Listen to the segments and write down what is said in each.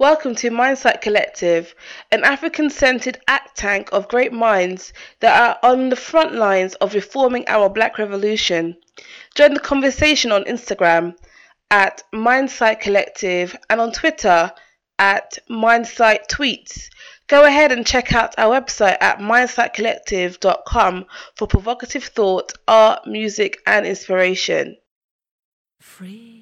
Welcome to Mindsight Collective, an African centered act tank of great minds that are on the front lines of reforming our black revolution. Join the conversation on Instagram at Mindsight Collective and on Twitter at Mindsight Tweets. Go ahead and check out our website at mindsightcollective.com for provocative thought, art, music, and inspiration. Free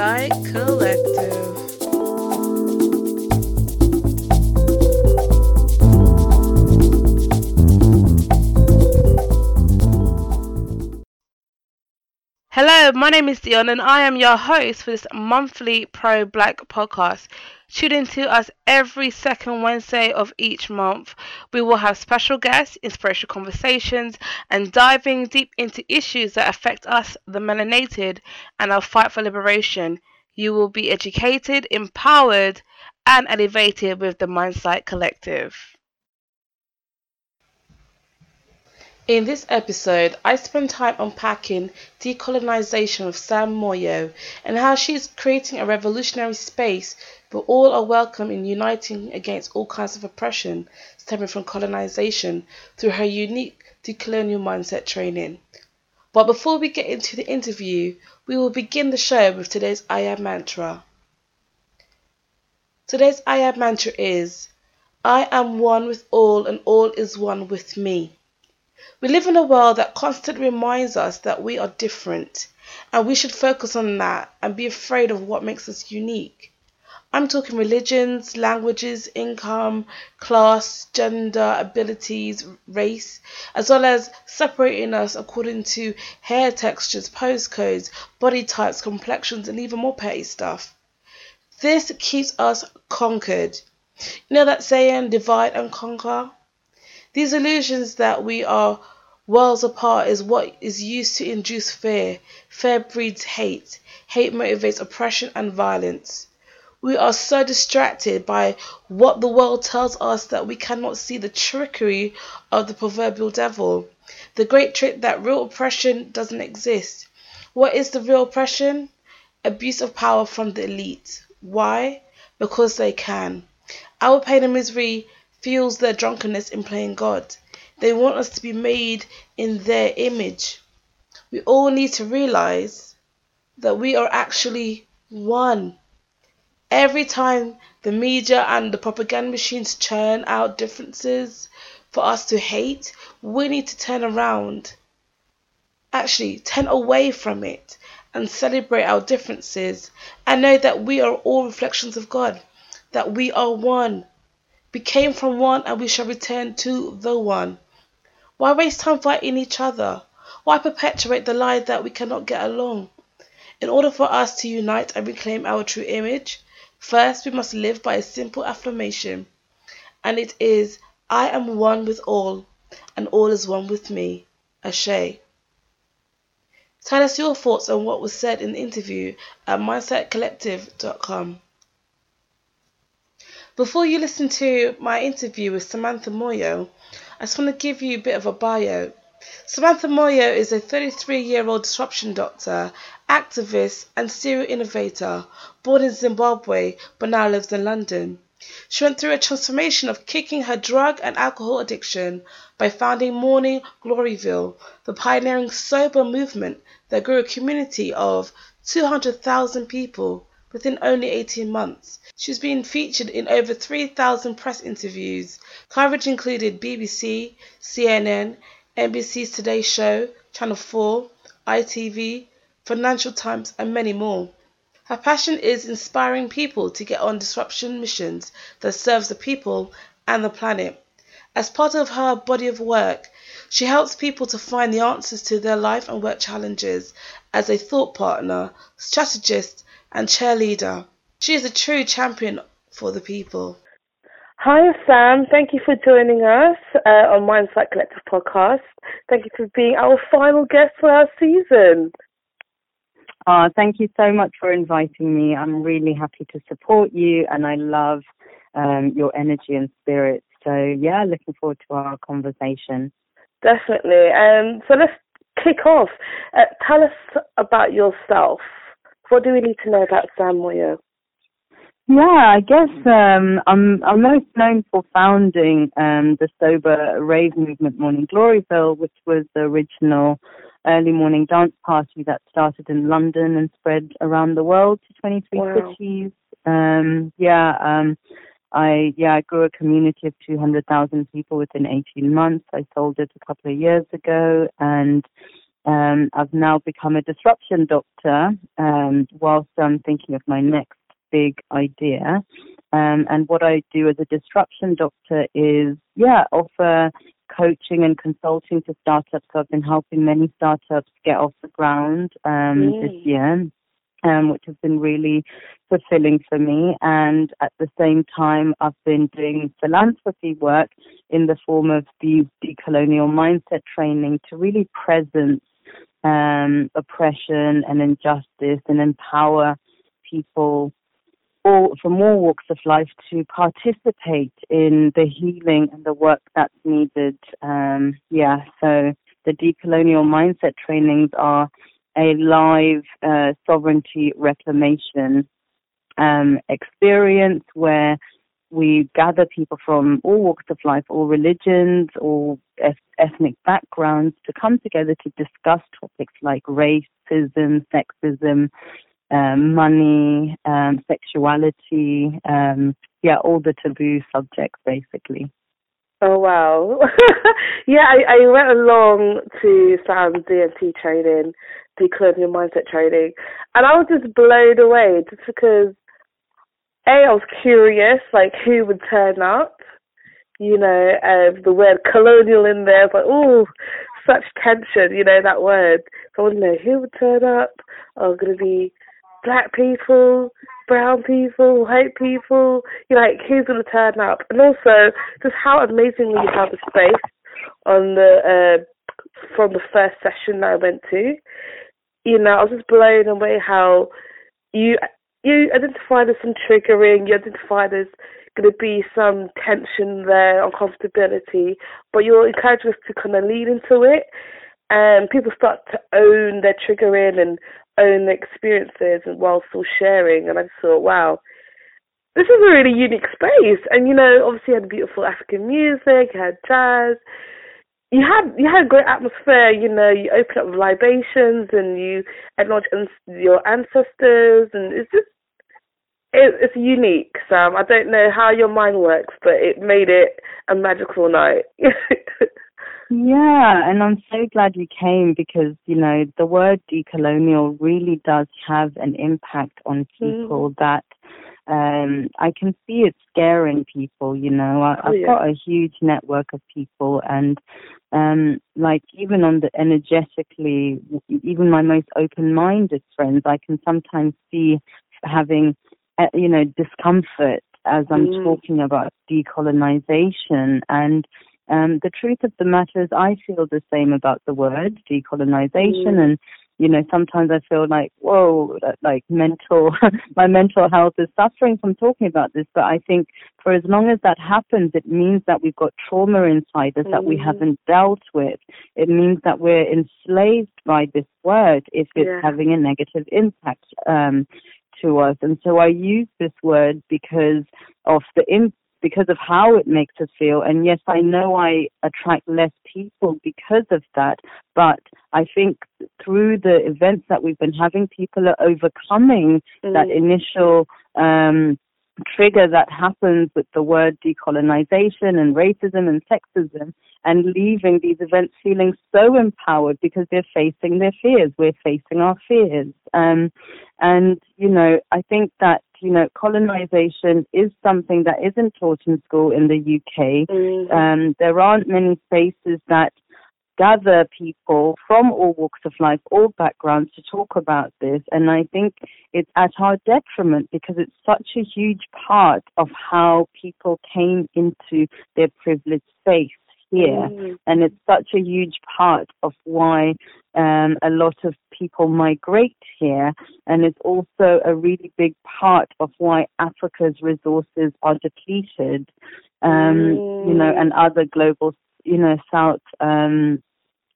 Collective. Hello, my name is Dion and I am your host for this monthly pro black podcast. Tune in to us every second Wednesday of each month. We will have special guests, inspirational conversations, and diving deep into issues that affect us, the melanated, and our fight for liberation. You will be educated, empowered, and elevated with the Mindsight Collective. In this episode, I spend time unpacking decolonization of Sam Moyo and how she is creating a revolutionary space where all are welcome in uniting against all kinds of oppression stemming from colonization through her unique decolonial mindset training. But before we get into the interview, we will begin the show with today's I Am mantra. Today's I Am mantra is I am one with all and all is one with me. We live in a world that constantly reminds us that we are different, and we should focus on that and be afraid of what makes us unique. I'm talking religions, languages, income, class, gender, abilities, race, as well as separating us according to hair textures, postcodes, body types, complexions, and even more petty stuff. This keeps us conquered. You know that saying, divide and conquer? These illusions that we are worlds apart is what is used to induce fear. Fear breeds hate. Hate motivates oppression and violence. We are so distracted by what the world tells us that we cannot see the trickery of the proverbial devil. The great trick that real oppression doesn't exist. What is the real oppression? Abuse of power from the elite. Why? Because they can. Our pain and misery fuels their drunkenness in playing God. They want us to be made in their image. We all need to realize that we are actually one. Every time the media and the propaganda machines churn out differences for us to hate, we need to turn around. Actually, turn away from it and celebrate our differences and know that we are all reflections of God, that we are one. We came from one and we shall return to the one. Why waste time fighting each other? Why perpetuate the lie that we cannot get along? In order for us to unite and reclaim our true image, first we must live by a simple affirmation, and it is I am one with all, and all is one with me. Ashe. Tell us your thoughts on what was said in the interview at mindsightcollective.com. Before you listen to my interview with Samantha Moyo, I just want to give you a bit of a bio. Samantha Moyo is a 33 year old disruption doctor, activist, and serial innovator, born in Zimbabwe but now lives in London. She went through a transformation of kicking her drug and alcohol addiction by founding Morning Gloryville, the pioneering sober movement that grew a community of 200,000 people within only 18 months. She's been featured in over 3,000 press interviews. Coverage included BBC, CNN, NBC's Today Show, Channel 4, ITV, Financial Times, and many more. Her passion is inspiring people to get on disruption missions that serves the people and the planet. As part of her body of work, she helps people to find the answers to their life and work challenges as a thought partner, strategist, and cheerleader. She is a true champion for the people. Hi, Sam. Thank you for joining us uh, on Mindsight Collective podcast. Thank you for being our final guest for our season. Uh, thank you so much for inviting me. I'm really happy to support you, and I love um, your energy and spirit. So, yeah, looking forward to our conversation. Definitely. Um, so let's kick off. Uh, tell us about yourself. What do we need to know about Sam Moyo? Yeah, I guess um, I'm I'm most known for founding um, the sober rave movement Morning Gloryville, which was the original early morning dance party that started in London and spread around the world to 23 wow. cities. Um, yeah, um, I yeah I grew a community of 200,000 people within 18 months. I sold it a couple of years ago, and um, I've now become a disruption doctor um, whilst I'm thinking of my next big idea. Um, and what I do as a disruption doctor is, yeah, offer coaching and consulting to startups. So I've been helping many startups get off the ground um, this year, um, which has been really fulfilling for me. And at the same time, I've been doing philanthropy work in the form of the decolonial mindset training to really presence um, oppression and injustice and empower people all from all walks of life to participate in the healing and the work that's needed. Um, yeah, so the decolonial mindset trainings are a live uh, sovereignty reclamation um, experience where we gather people from all walks of life, all religions, all ethnic backgrounds to come together to discuss topics like racism, sexism, um, money, um, sexuality, um, yeah, all the taboo subjects basically. Oh wow! yeah, I, I went along to Sam's DMT training, decolonial mindset training, and I was just blown away just because a I was curious, like who would turn up. You know, um, the word colonial in there, but oh, such tension. You know that word. So I want to know who would turn up. Oh, going to be black people, brown people, white people. You're like, who's gonna turn up? And also, just how amazingly you have the space on the uh, from the first session that I went to. You know, I was just blown away how you you identify there's some triggering, you identify there's going to be some tension there, uncomfortability, but you're encouraging us to kind of lead into it, and people start to own their triggering and own their experiences and while still sharing. And I just thought, wow, this is a really unique space. And you know, obviously, you had beautiful African music, you had jazz. You had you had a great atmosphere, you know. You open up libations and you acknowledge your ancestors, and it's just it, it's unique, Sam. I don't know how your mind works, but it made it a magical night. Yeah, and I'm so glad you came because, you know, the word decolonial really does have an impact on mm. people mm. that um I can see it scaring people, you know. I, have oh, yeah. got a huge network of people and um like even on the energetically even my most open minded friends I can sometimes see having you know discomfort as I'm mm. talking about decolonization and um, the truth of the matter is, I feel the same about the word decolonization, mm. and you know, sometimes I feel like, whoa, like mental, my mental health is suffering from talking about this. But I think for as long as that happens, it means that we've got trauma inside us mm. that we mm. haven't dealt with. It means that we're enslaved by this word if it's yeah. having a negative impact. Um, to us. And so I use this word because of the impact because of how it makes us feel. And yes, I know I attract less people because of that, but I think through the events that we've been having, people are overcoming mm. that initial um, trigger that happens with the word decolonization and racism and sexism and leaving these events feeling so empowered because they're facing their fears. We're facing our fears. Um, and, you know, I think that you know, colonization is something that isn't taught in school in the UK. Mm-hmm. Um, there aren't many spaces that gather people from all walks of life, all backgrounds to talk about this. And I think it's at our detriment because it's such a huge part of how people came into their privileged space here. Mm. And it's such a huge part of why um, a lot of people migrate here. And it's also a really big part of why Africa's resources are depleted, um, you know, and other global, you know, South um,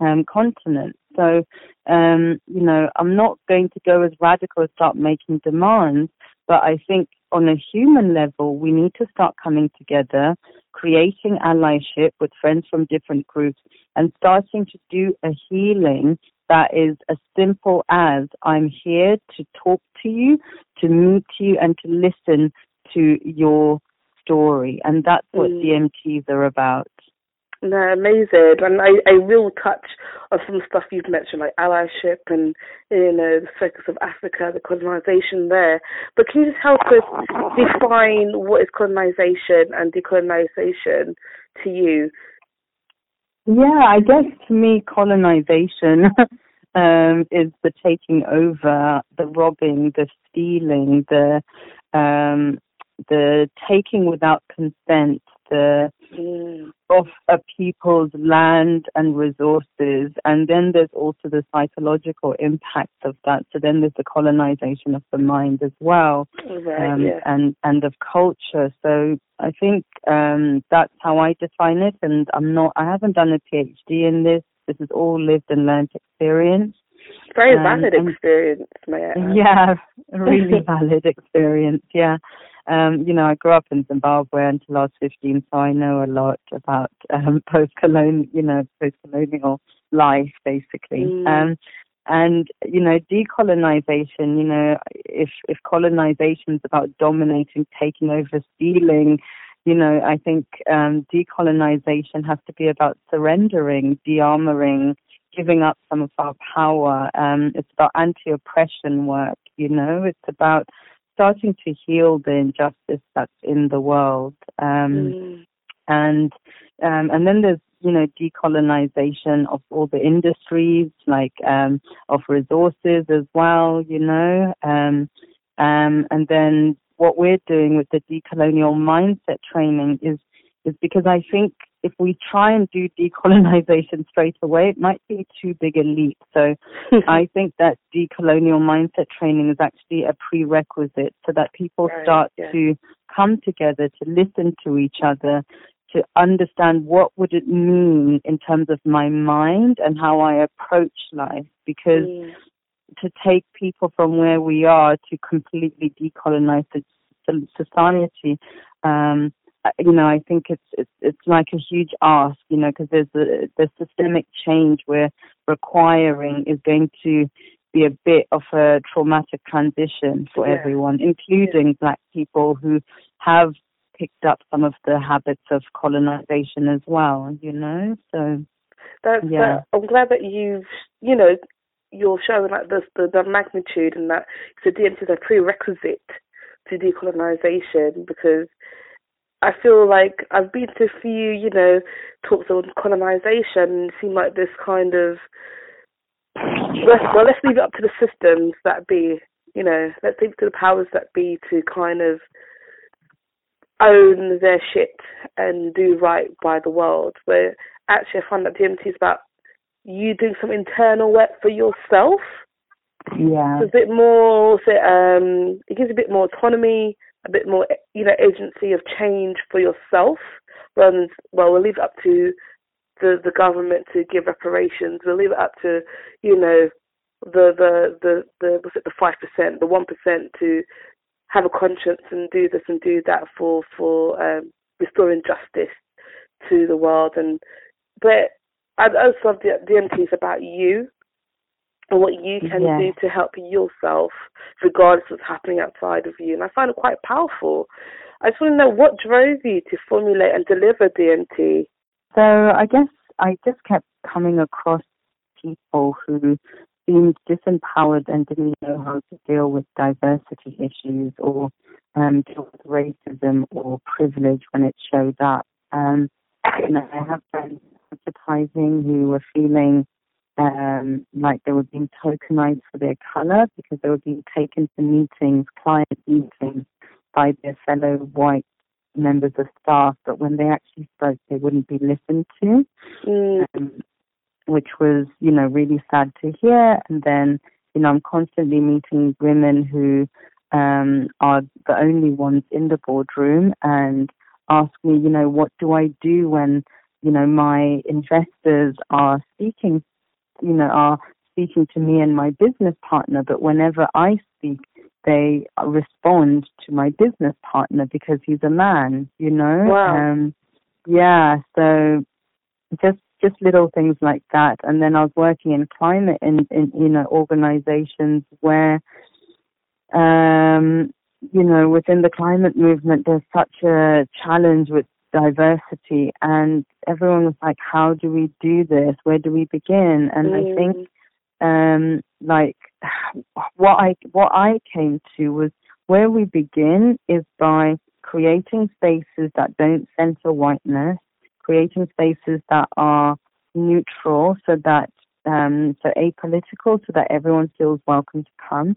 um, continents. So, um, you know, I'm not going to go as radical as start making demands, but I think on a human level, we need to start coming together, creating allyship with friends from different groups, and starting to do a healing that is as simple as I'm here to talk to you, to meet you, and to listen to your story. And that's what Mm. DMTs are about. No, amazing. And I, I will touch on some stuff you've mentioned, like allyship and, you know, the focus of Africa, the colonization there. But can you just help us define what is colonization and decolonization to you? Yeah, I guess to me, colonization um, is the taking over, the robbing, the stealing, the um, the taking without consent, the Mm. of a people's land and resources, and then there's also the psychological impact of that. So then there's the colonization of the mind as well Right, um, yeah. and and of culture. So I think um, that's how I define it. And I'm not. I haven't done a PhD in this. This is all lived and learned experience. Very um, valid experience, may I add. Yeah, really valid experience. Yeah. Um, you know, I grew up in Zimbabwe until I was 15, so I know a lot about um, post-colonial, you know, post-colonial life, basically. Mm. Um, and you know, decolonization. You know, if if colonization is about dominating, taking over, stealing, you know, I think um, decolonization has to be about surrendering, de-armoring, giving up some of our power. Um, it's about anti-oppression work. You know, it's about starting to heal the injustice that's in the world. Um, Mm. and um, and then there's you know decolonization of all the industries like um, of resources as well you know um, um, and then what we're doing with the decolonial mindset training is is because I think if we try and do decolonization straight away, it might be too big a leap. So I think that decolonial mindset training is actually a prerequisite so that people Right, start yeah. to come together, to listen to each other, to understand what would it mean in terms of my mind and how I approach life. Because Mm. to take people from where we are to completely decolonize the, society, um, Uh, you know, I think it's it's it's like a huge ask, you know, because there's a the systemic change we're requiring is going to be a bit of a traumatic transition for Yeah. everyone, including black people who have picked up some of the habits of colonization as well, you know. So That's Yeah. that, I'm glad that you've you know you're showing like this the, the magnitude and that the DMT is a prerequisite to decolonization because I feel like I've been to a few you know talks on colonization and it seemed like this kind of let's, well let's leave it up to the systems that be you know let's leave it to the powers that be to kind of own their shit and do right by the world. Where actually I find that DMT is about you doing some internal work for yourself. yeah, It's a bit more, it, um, it gives a bit more autonomy, a bit more, you know, agency of change for yourself. Rather than, well, we'll leave it up to the the government to give reparations. We'll leave it up to, you know, the the the the what's it, the five percent, the one percent to have a conscience and do this and do that for for um, restoring justice to the world. And but I also love the DMT is about you and what you can Yeah. do to help yourself, regardless of what's happening outside of you. And I find it quite powerful. I just want to know what drove you to formulate and deliver DMT. So I guess I just kept coming across people who seemed disempowered and didn't know how to deal with diversity issues or um, deal with racism or privilege when it showed up. Um, you know, I have friends advertising who were feeling um, like they were being tokenized for their color because they were being taken to meetings, client meetings, by their fellow white members of staff, but when they actually spoke, they wouldn't be listened to, Mm. um, which was, you know, really sad to hear. And then, you know, I'm constantly meeting women who um, are the only ones in the boardroom and ask me, you know, what do I do when, you know, my investors are speaking, you know, are speaking to me and my business partner, but whenever I speak, they respond to my business partner because he's a man, you know. Wow. Um, yeah, so just just little things like that. And then I was working in climate in, in you know organizations where um you know within the climate movement there's such a challenge with diversity and everyone was like how do we do this? Where do we begin? And i think um like what i what i came to was where we begin is by creating spaces that don't center whiteness creating spaces that are neutral so that um so apolitical so that everyone feels welcome to come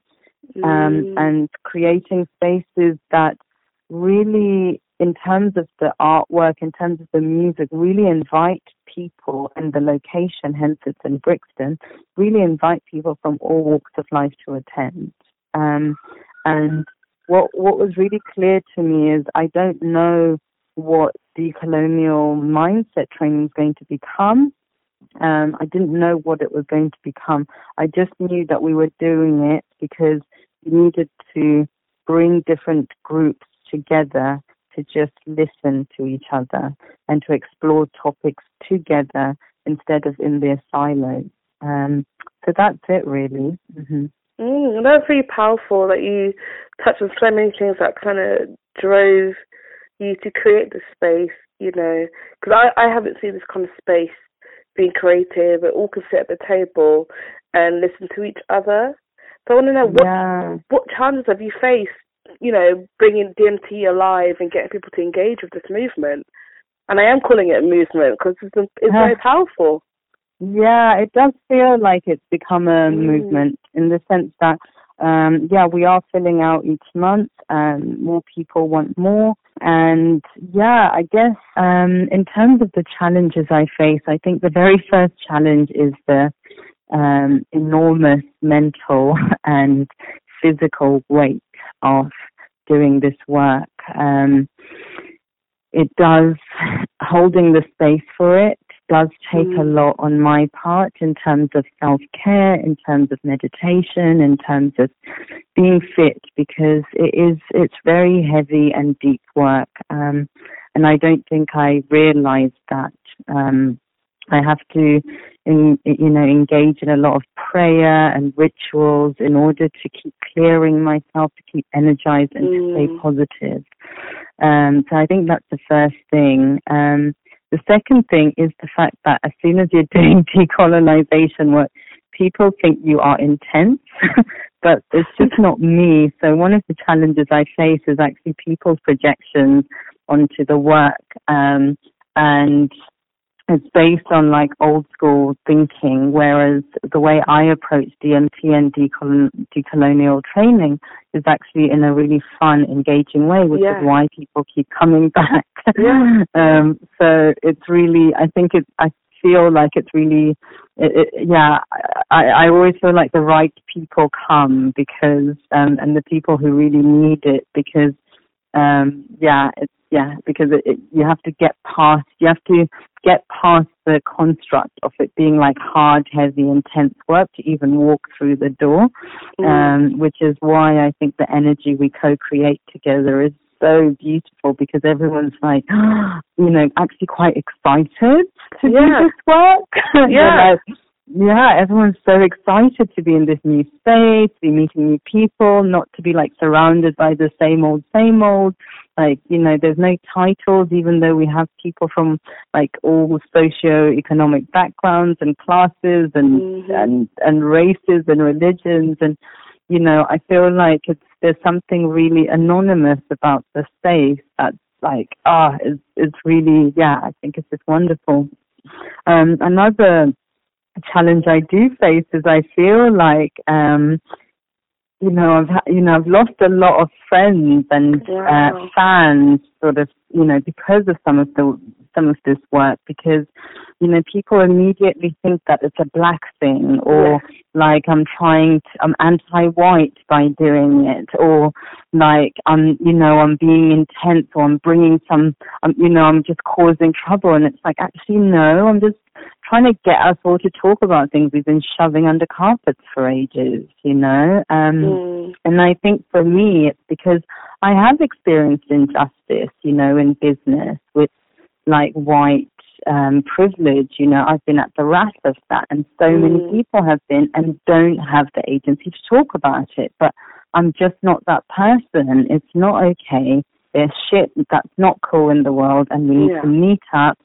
um, Mm. and creating spaces that really, in terms of the artwork, in terms of the music, really invite people and the location, hence it's in Brixton, really invite people from all walks of life to attend. Um, and what what was really clear to me is I don't know what decolonial mindset training is going to become. Um, I didn't know what it was going to become. I just knew that we were doing it because we needed to bring different groups together to just listen to each other and to explore topics together instead of in their silos. Um, so that's it, really. hmm Mm, that's really powerful that you touched on so many things that kind of drove you to create this space, you know, because I, I haven't seen this kind of space being created where all can sit at the table and listen to each other. So I want to know what Yeah. what challenges have you faced, you know, bringing DMT alive and getting people to engage with this movement? And I am calling it a movement because it's, it's very powerful. Yeah, it does feel like it's become a Mm. movement in the sense that, um, yeah, we are filling out each month and more people want more. And yeah, I guess um, in terms of the challenges I face, I think the very first challenge is the um, enormous mental and physical weight of doing this work. Um, it does, holding the space for it does take a Mm. lot on my part in terms of self care, in terms of meditation, in terms of being fit because it is it's very heavy and deep work. Um, and I don't think I realized that. Um, I have to, in, you know, engage in a lot of prayer and rituals in order to keep clearing myself, to keep energized and to stay Mm. positive. Um, so I think that's the first thing. Um, the second thing is the fact that as soon as you're doing decolonization work, people think you are intense, but it's just not me. So one of the challenges I face is actually people's projections onto the work. Um, and it's based on like old school thinking, whereas the way I approach DMT and decolon- decolonial training is actually in a really fun, engaging way, which Yeah. is why people keep coming back. Yeah. um, so it's really, I think it's, I feel like it's really, it, it, yeah, I, I always feel like the right people come because, um, and the people who really need it because, um, yeah, it's, yeah, because it, it, you have to get past, you have to get past the construct of it being like hard, heavy, intense work to even walk through the door, Mm. um, which is why I think the energy we co-create together is so beautiful because everyone's like, you know, actually quite excited to do this work. Yeah. Yeah, everyone's so excited to be in this new space, to be meeting new people, not to be like surrounded by the same old, same old. Like, you know, there's no titles, even though we have people from like all socio-economic backgrounds and classes and, Mhm. and, and races and religions. And, you know, I feel like it's, there's something really anonymous about the space that's like, ah, it's, it's really, yeah, I think it's just wonderful. Um, another challenge I do face is I feel like um, you know, I've ha- you know, I've lost a lot of friends and Wow. uh, fans, sort of, you know, because of some of the some of this work. Because you know, people immediately think that it's a black thing, or like I'm trying to, I'm anti-white by doing it, or like I'm, you know, I'm being intense, or I'm bringing some, um, you know, I'm just causing trouble. And it's like, actually, no, I'm just trying to get us all to talk about things we've been shoving under carpets for ages, you know. Um, Mm. and I think for me, it's because I have experienced injustice, you know, in business with like white um, privilege. You know, I've been at the wrath of that, and so many Mm. people have been and don't have the agency to talk about it. But I'm just not that person. It's not okay. There's shit that's not cool in the world, and we need Yeah. to meet up,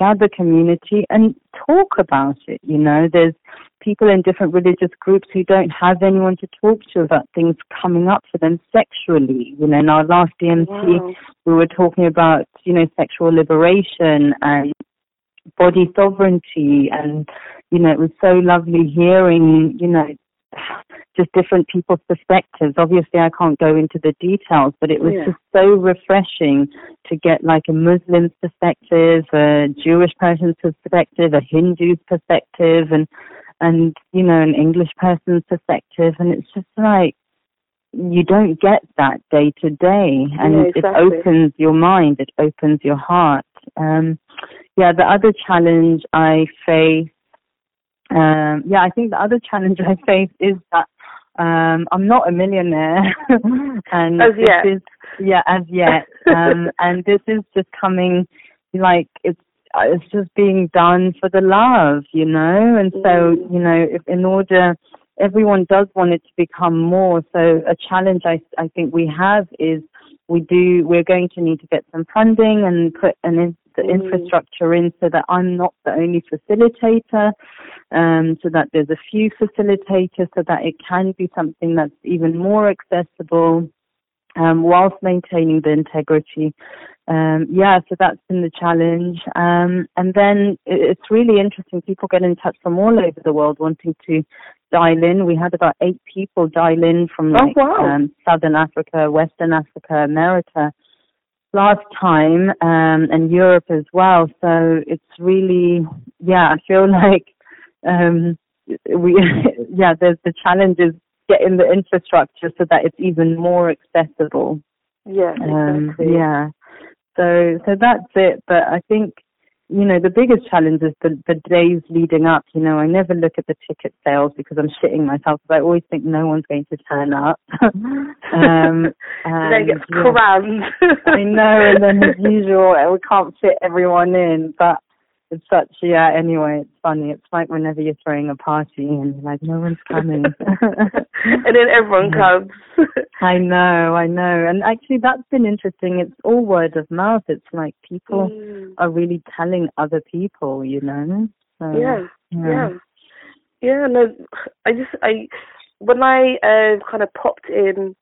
gather community, and talk about it. You know, there's people in different religious groups who don't have anyone to talk to about things coming up for them sexually. You know, in our last DMT, Wow. we were talking about, you know, sexual liberation and body sovereignty and, you know, it was so lovely hearing, you know, just different people's perspectives. Obviously I can't go into the details, but it was Yeah. just so refreshing to get like a Muslim's perspective, a Jewish person's perspective, a Hindu's perspective and and, you know, an English person's perspective and it's just like you don't get that day to day and Yeah, it opens your mind, it opens your heart. Um yeah, the other challenge I face um yeah, I think the other challenge I face is that um I'm not a millionaire and As this yet. is yeah, as yet. Um and this is just coming like it's uh, it's just being done for the love, you know? And so, Mm. you know, if in order everyone does want it to become more. So a challenge I I think we have is we do we're going to need to get some funding and put an in, the Mm. infrastructure in so that I'm not the only facilitator, um, so that there's a few facilitators, so that it can be something that's even more accessible, um, whilst maintaining the integrity. Um, yeah, so that's been the challenge. Um, and then it, it's really interesting. People get in touch from all over the world wanting to dial in. We had about eight people dial in from Oh, like wow. um, Southern Africa, Western Africa, America last time, um, and Europe as well. So it's really, yeah, I feel like um, we, yeah, there's the challenge is getting the infrastructure so that it's even more accessible. Yeah, Um, exactly. yeah. So so that's it. But I think you know the biggest challenge is the the days leading up. You know, I never look at the ticket sales because I'm shitting myself. Because I always think no one's going to turn up. um, then and, it gets yeah. crammed. I know, and then as usual, we can't fit everyone in. But it's such yeah. Anyway, it's funny. It's like whenever you're throwing a party and you're like, no one's coming. and then everyone comes. I know, I know. And actually that's been interesting. It's all word of mouth. It's like people Mm. are really telling other people, you know? So, yeah, yeah, yeah. No, I just I when I uh, kind of popped in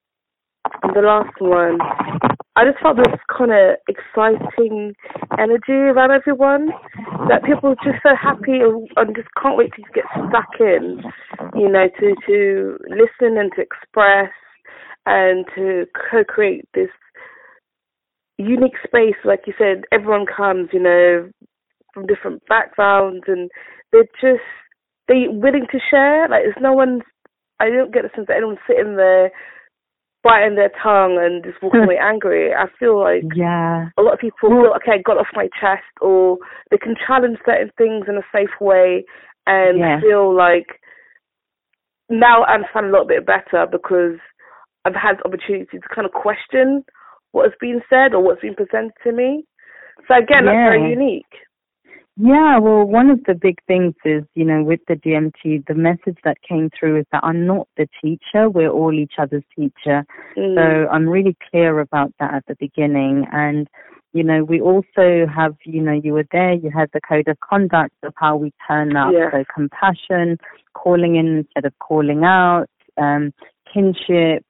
the last one, I just felt this kind of exciting energy around everyone. That people are just so happy and just can't wait to get stuck in, you know, to to listen and to express and to co-create this unique space. Like you said, everyone comes, you know, from different backgrounds, and they're just they willing to share. Like, there's no one. I don't get the sense that anyone's sitting there biting their tongue and just walking away angry. I feel like Yeah. a lot of people feel okay, I got off my chest, or they can challenge certain things in a safe way and Yeah. feel like now I understand a little bit better because I've had the opportunity to kind of question what has been said or what's been presented to me. So again, that's very unique. Yeah, well, one of the big things is, you know, with the DMT, the message that came through is that I'm not the teacher. We're all each other's teacher. Mm. So I'm really clear about that at the beginning. And, you know, we also have, you know, you were there, you had the code of conduct of how we turn up. Yeah. So compassion, calling in instead of calling out, um, kinship,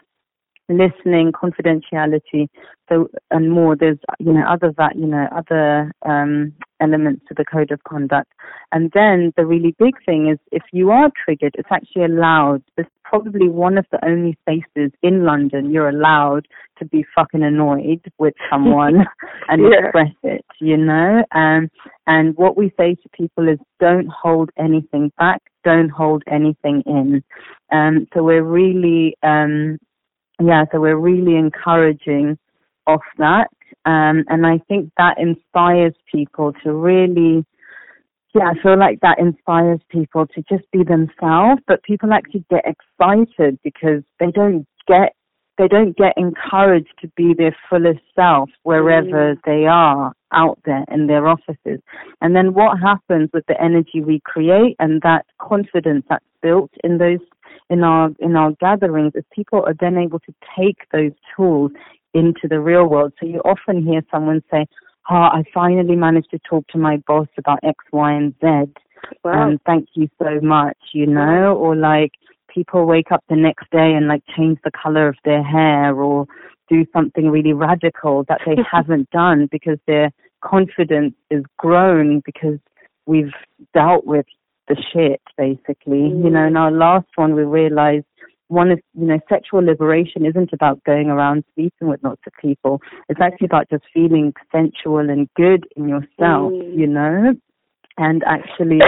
listening, confidentiality, so and more. There's you know other that you know other um, elements to the code of conduct, and then the really big thing is if you are triggered, it's actually allowed. It's probably one of the only spaces in London you're allowed to be fucking annoyed with someone and Yeah. express it. You know, um, and what we say to people is don't hold anything back, don't hold anything in. Um, so we're really um, yeah, so we're really encouraging off that. Um, and I think that inspires people to really, yeah, I feel like that inspires people to just be themselves, but people actually get excited because they don't get, they don't get encouraged to be their fullest self wherever they are out there in their offices. And then what happens with the energy we create and that confidence that's built in those in our in our gatherings is people are then able to take those tools into the real world. So you often hear someone say, "Oh, I finally managed to talk to my boss about X, Y, and Z. Wow. Um, thank you so much." You know, or like people wake up the next day and like change the color of their hair or do something really radical that they haven't done because their confidence is grown because we've dealt with the shit basically. You know, in our last one we realized one is you know, sexual liberation isn't about going around sleeping with lots of people. It's actually about just feeling sensual and good in yourself, Mm. you know? And actually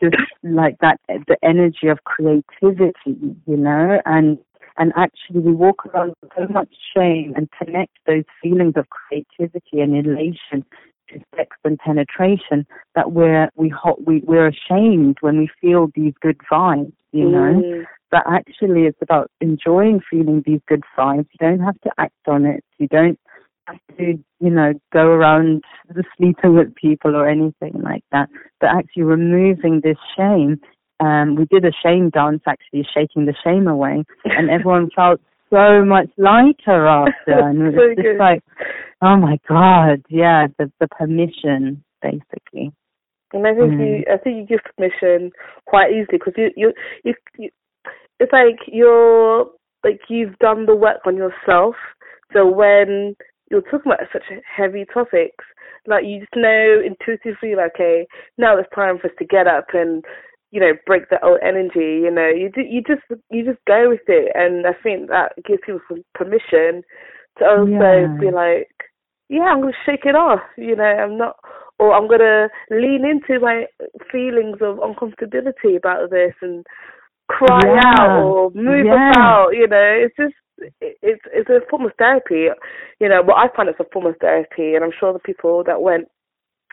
just like that the energy of creativity, you know, and and actually we walk around with so much shame and connect those feelings of creativity and elation to sex and penetration that we're we ho- we we're ashamed when we feel these good vibes, you know. Mm. But actually, it's about enjoying feeling these good vibes. You don't have to act on it. You don't have to, you know, go around sleeping with people or anything like that. But actually, removing this shame. Um, we did a shame dance, actually, shaking the shame away, and everyone felt so much lighter after. And it So was just good. like, oh my god, yeah, the the permission, basically. And I think Mm. you, I think you give permission quite easily because you, you, you, you, it's like you're, like you've done the work on yourself. So when you're talking about such heavy topics, like you just know intuitively, like, okay, now it's time for us to get up and, you know, break that old energy. You know, you do, you just, you just go with it, and I think that gives people some permission to also Yeah. be like, yeah, I'm gonna shake it off. You know, I'm not, or I'm gonna lean into my feelings of uncomfortability about this and cry Yeah. out or move Yeah. about. You know, it's just it's it's a form of therapy. You know, well, I find it's a form of therapy, and I'm sure the people that went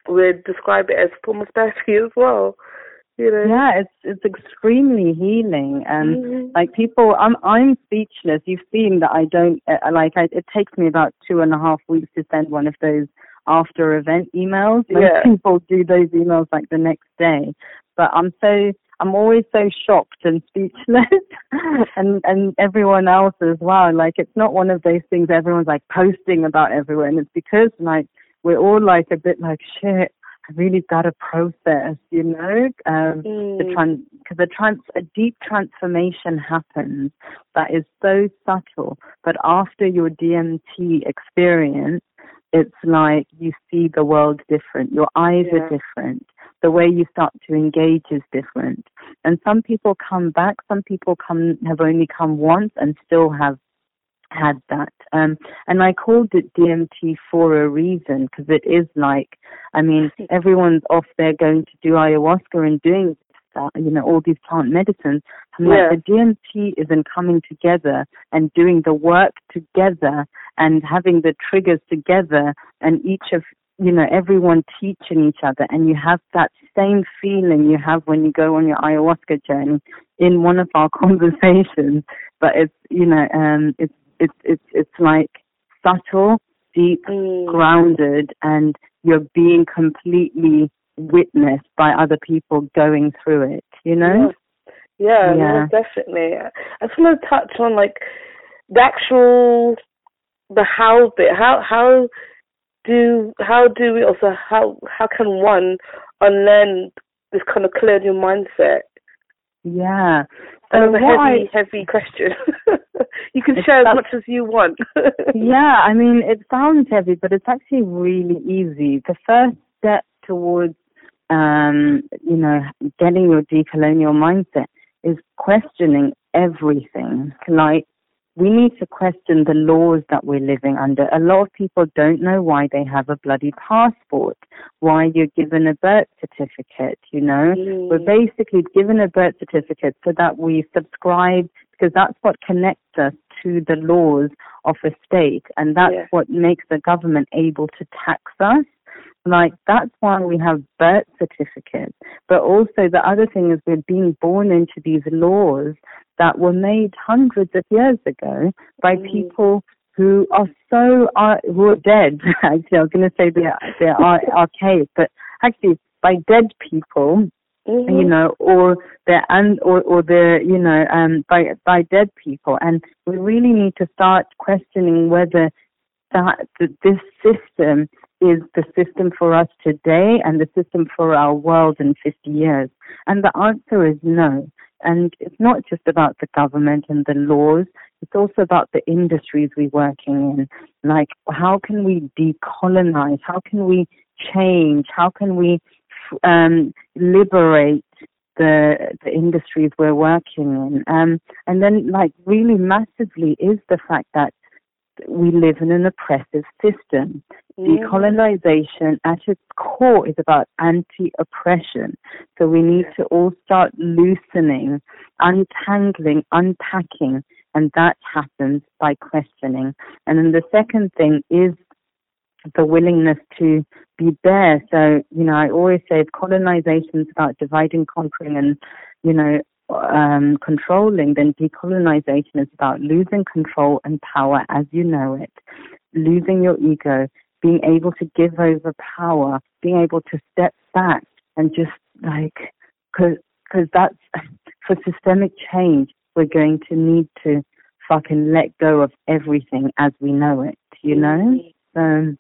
would describe it as a form of therapy as well. You know. Yeah, it's it's extremely healing, and Mhm. like people, I'm I'm speechless. You've seen that I don't uh, like. I, it takes me about two and a half weeks to send one of those after event emails. Most Yeah. people do those emails like the next day, but I'm so I'm always so shocked and speechless, and and everyone else as well. Like it's not one of those things everyone's like posting about everyone. It's because like we're all like a bit like shit. I really got to process, you know. Um, the Mm. trans because a trans a deep transformation happens that is so subtle but after your DMT experience it's like you see the world different your eyes Yeah. are different the way you start to engage is different. And some people come back some people come have only come once and still have had that. Um and I called it DMT for a reason because it is like I mean everyone's off there going to do ayahuasca and doing uh, you know all these plant medicines. I'm Yeah. like the DMT is in coming together and doing the work together and having the triggers together and each of you know everyone teaching each other and you have that same feeling you have when you go on your ayahuasca journey in one of our conversations but it's you know um it's it's it's it's like subtle deep Mm. grounded and you're being completely witnessed by other people going through it you know Yeah, Yeah. no, definitely. I just want to touch on like the actual the how bit. How how do how do we also how how can one unlearn this kind of colonial mindset? yeah That was a heavy I, heavy question. you can share as much as you want. yeah, I mean, it sounds heavy, but it's actually really easy. The first step towards, um, you know, getting your decolonial mindset is questioning everything. Like, we need to question the laws that we're living under. A lot of people don't know why they have a bloody passport, why you're given a birth certificate, you know. Mm. We're basically given a birth certificate so that we subscribe, because that's what connects us to the laws of a state, and that's yeah. what makes the government able to tax us. Like, that's why we have birth certificates. But also, the other thing is we're being born into these laws that were made hundreds of years ago by mm. people who are so uh, who are dead. actually, I was going to say they're they're archaic, but actually by dead people, mm-hmm. you know, or they're and or or they're you know um by by dead people, and we really need to start questioning whether that, that this system is the system for us today and the system for our world in 50 years? And the answer is no. And it's not just about the government and the laws, it's also about the industries we're working in. Like, how can we decolonize? How can we change? How can we um, liberate the the industries we're working in? Um, and then, like, really massively is the fact that we live in an oppressive system. Mm. Decolonization at its core is about anti oppression. So we need to all start loosening, untangling, unpacking, and that happens by questioning. And then the second thing is the willingness to be there. So, you know, I always say if colonization is about dividing, conquering, and, you know, um, controlling, then decolonization is about losing control and power as you know it, losing your ego, being able to give over power, being able to step back and just like, because that's for systemic change, we're going to need to fucking let go of everything as we know it, you know? So,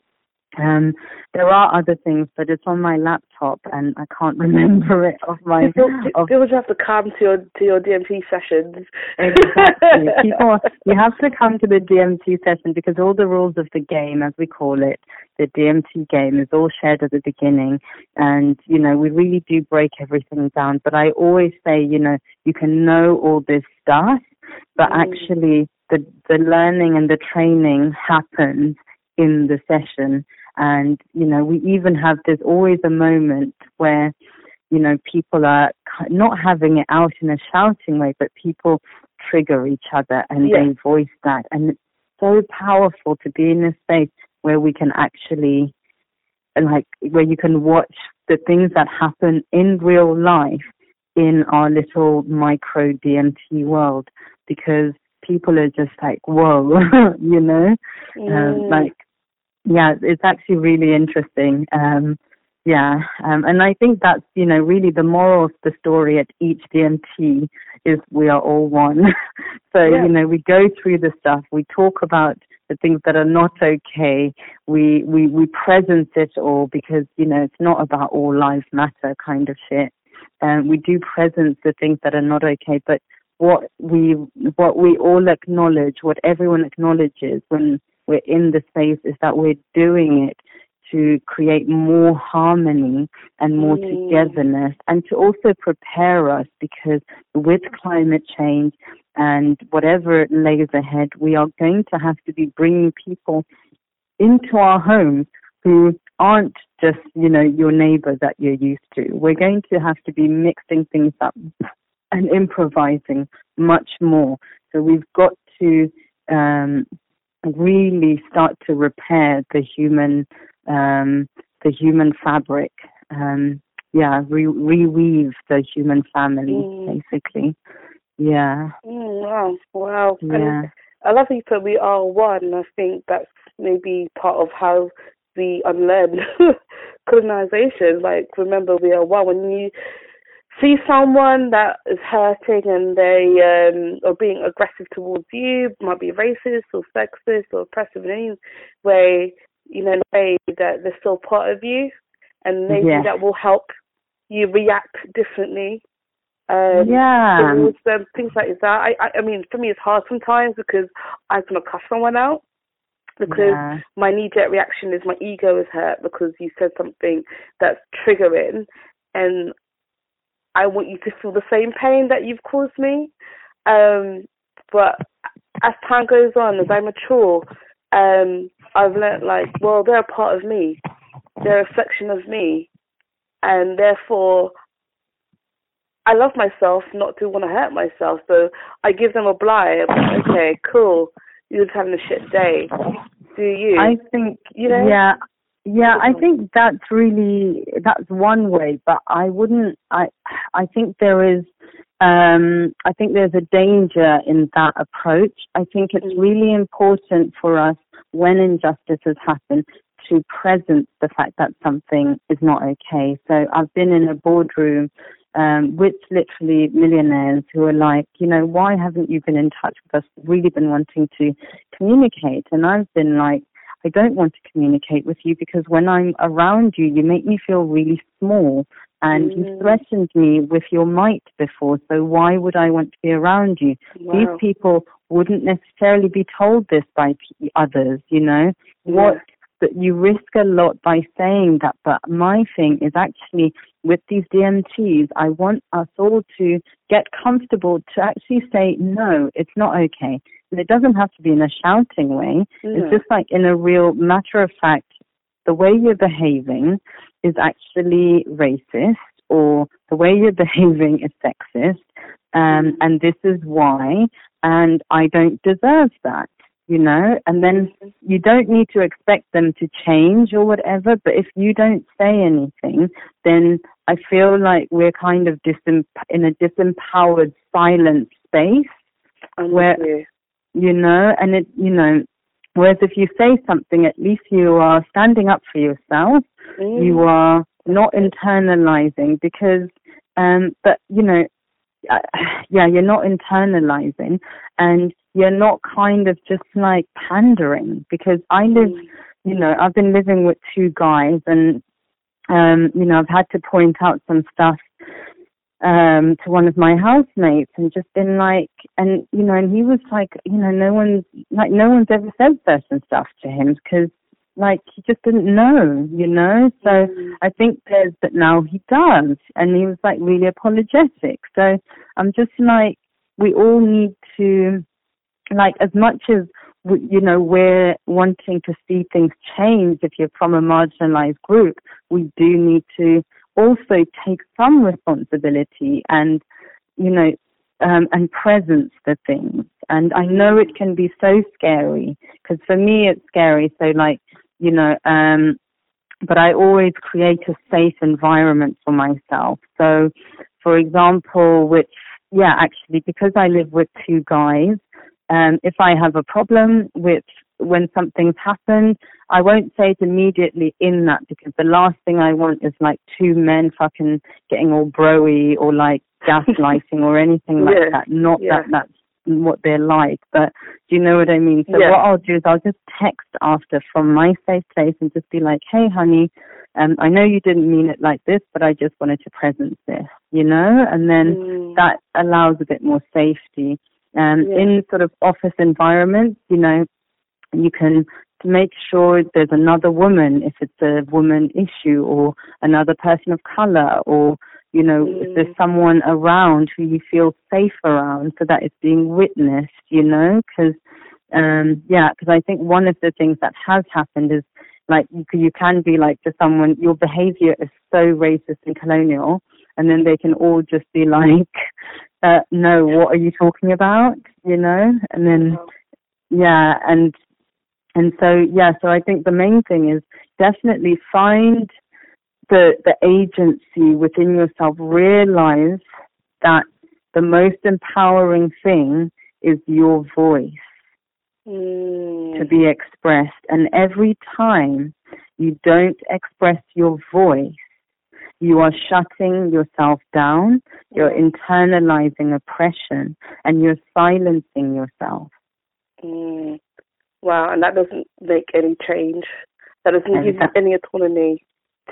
um, there are other things, but it's on my laptop and I can't remember it off my. People, off... people have to come to your to your DMT sessions. Exactly. people, you have to come to the DMT session because all the rules of the game, as we call it, the DMT game, is all shared at the beginning, and you know we really do break everything down. But I always say, you know, you can know all this stuff, but mm. actually the the learning and the training happens in the session. And, you know, we even have, there's always a moment where, you know, people are not having it out in a shouting way, but people trigger each other and they voice that. And it's so powerful to be in a space where we can actually, like, where you can watch the things that happen in real life in our little micro DMT world because people are just like, whoa, you know, mm. um, like yeah, it's actually really interesting. Um, yeah, um, and I think that's you know really the moral of the story at each DMT is we are all one. so yeah. you know we go through the stuff, we talk about the things that are not okay, we we we presence it all because you know it's not about all lives matter kind of shit. Um, we do presence the things that are not okay, but what we what we all acknowledge, what everyone acknowledges when we're in the space is that we're doing it to create more harmony and more mm. togetherness and to also prepare us because with climate change and whatever lays ahead, we are going to have to be bringing people into our homes who aren't just, you know, your neighbor that you're used to. We're going to have to be mixing things up and improvising much more. So we've got to um, really start to repair the human um, the human fabric. Um, yeah, re- reweave the human family, mm. basically. Yeah. Mm, wow. Wow. Yeah. And I love you put we are one. I think that's maybe part of how we unlearn colonization. Like, remember, we are one. When you see someone that is hurting and they um, are being aggressive towards you, might be racist or sexist or oppressive in any way, you know, in a way that they're still part of you, and maybe yeah. that will help you react differently um, Yeah. towards them, things like that. I, I, I mean, for me, it's hard sometimes because I cannot cuss someone out because Yeah. my knee-jerk reaction is my ego is hurt because you said something that's triggering, and I want you to feel the same pain that you've caused me. Um, but as time goes on, as I mature, um, I've learnt like, well, they're a part of me, they're a reflection of me, and therefore I love myself not to want to hurt myself. So I give them a. Like, okay, cool. You're just having a shit day. Do you? I think You know? yeah yeah I think that's really that's one way but I wouldn't I I think there is um I think there's a danger in that approach I think it's Mm. really important for us when injustices happen to present the fact that something is not okay so I've been in a boardroom um, with literally millionaires who are like, you know, why haven't you been in touch with us? Really been wanting to communicate. And I've been like, I don't want to communicate with you because when I'm around you, you make me feel really small. And you Mm. threatened me with your might before, so why would I want to be around you? These people wouldn't necessarily be told this by p- others, you know? What that you risk a lot by saying that. But my thing is actually with these DMTs, I want us all to get comfortable to actually say, no, it's not okay. And it doesn't have to be in a shouting way. It's just like in a real matter of fact, the way you're behaving is actually racist or the way you're behaving is sexist. Um, and this is why, and I don't deserve that, you know, and then you don't need to expect them to change or whatever, but if you don't say anything, then I feel like we're kind of disem- in a disempowered, silent space, I'm where- you. you know, and it, you know, whereas if you say something, at least you are standing up for yourself, Mm. you are not internalizing because, um, but you know, uh, yeah, you're not internalizing and you're not kind of just like pandering because I live Mm. you know, I've been living with two guys and um, you know, I've had to point out some stuff um to one of my housemates and just been like and you know and he was like you know no one's like no one's ever said certain stuff to him because like he just didn't know you know so Mm. i think there's but now he does and he was like really apologetic so i'm just like we all need to like as much as you know we're wanting to see things change if you're from a marginalized group we do need to also take some responsibility and you know um, and presence for things. And i know it can be so scary because for me it's scary. So like you know um but i always create a safe environment for myself. So for example which yeah actually because i live with two guys um, if I have a problem with when something's happened, I won't say it immediately in that because the last thing I want is like two men fucking getting all broy or like gaslighting or anything like Yeah, that. Not yeah. that that's what they're like, but do you know what I mean? So Yeah. what I'll do is I'll just text after from my safe place and just be like, hey honey, um, I know you didn't mean it like this, but I just wanted to presence this, you know? And then Mm. that allows a bit more safety. Um, Yeah. In sort of office environments, you know, you can make sure there's another woman if it's a woman issue or another person of color or, you know, if Mm. there's someone around who you feel safe around so that it's being witnessed, you know, because, um, yeah, because I think one of the things that has happened is like you, you can be like to someone, your behavior is so racist and colonial, and then they can all just be like, uh, no, what are you talking about? You know, and then yeah, and and so yeah, so I think the main thing is definitely find the the agency within yourself. Realize that the most empowering thing is your voice Mm. to be expressed. And every time you don't express your voice, you are shutting yourself down, you're internalizing oppression, and you're silencing yourself. Mm. Wow, and that doesn't make any change. That doesn't give you any autonomy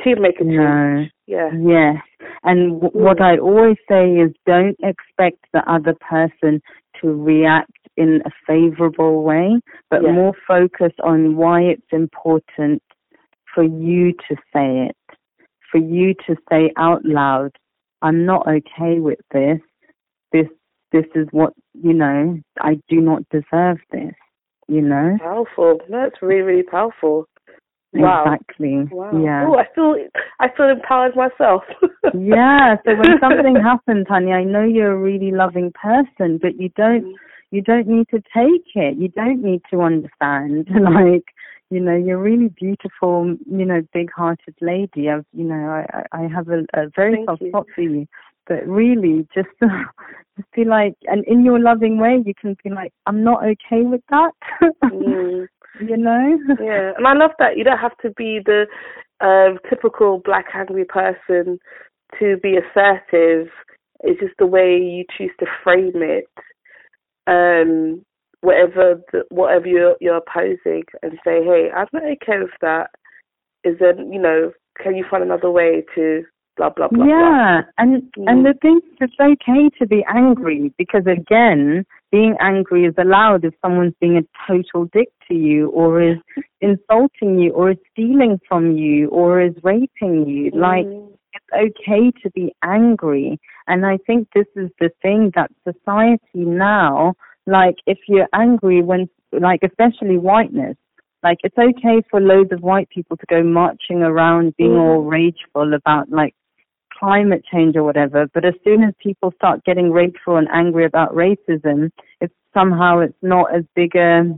to make a change. No. Yeah. Yes. And w- what I always say is don't expect the other person to react in a favorable way, but Yeah. more focus on why it's important for you to say it, for you to say out loud, I'm not okay with this. This this is what you know, I do not deserve this, you know? Powerful. That's really, really powerful. Wow. Exactly. Wow. Yeah. Oh, I feel I feel empowered myself. yeah. So when something happens, honey, I know you're a really loving person, but you don't mm. you don't need to take it. You don't need to understand. Like, you know, you're a really beautiful, you know, big hearted lady. I've you know, I I have a, a very Thank soft you. spot for you. But really just just be like and in your loving way you can be like, I'm not okay with that Mm. you know? Yeah, and I love that you don't have to be the uh, typical black angry person to be assertive. It's just the way you choose to frame it, um, whatever the, whatever you're you're opposing, and say, "Hey, I'm not okay with that. Is there, you know, can you find another way to blah blah blah? blah. yeah, and Mm. and the thing is, it's okay to be angry because again, being angry is allowed if someone's being a total dick to you, or is insulting you, or is stealing from you, or is raping you. Like Mm. it's okay to be angry, and I think this is the thing that society now, like if you're angry when, like especially whiteness. Like it's okay for loads of white people to go marching around being Mhm. all rageful about like climate change or whatever, but as soon as people start getting rageful and angry about racism, it's somehow it's not as big a,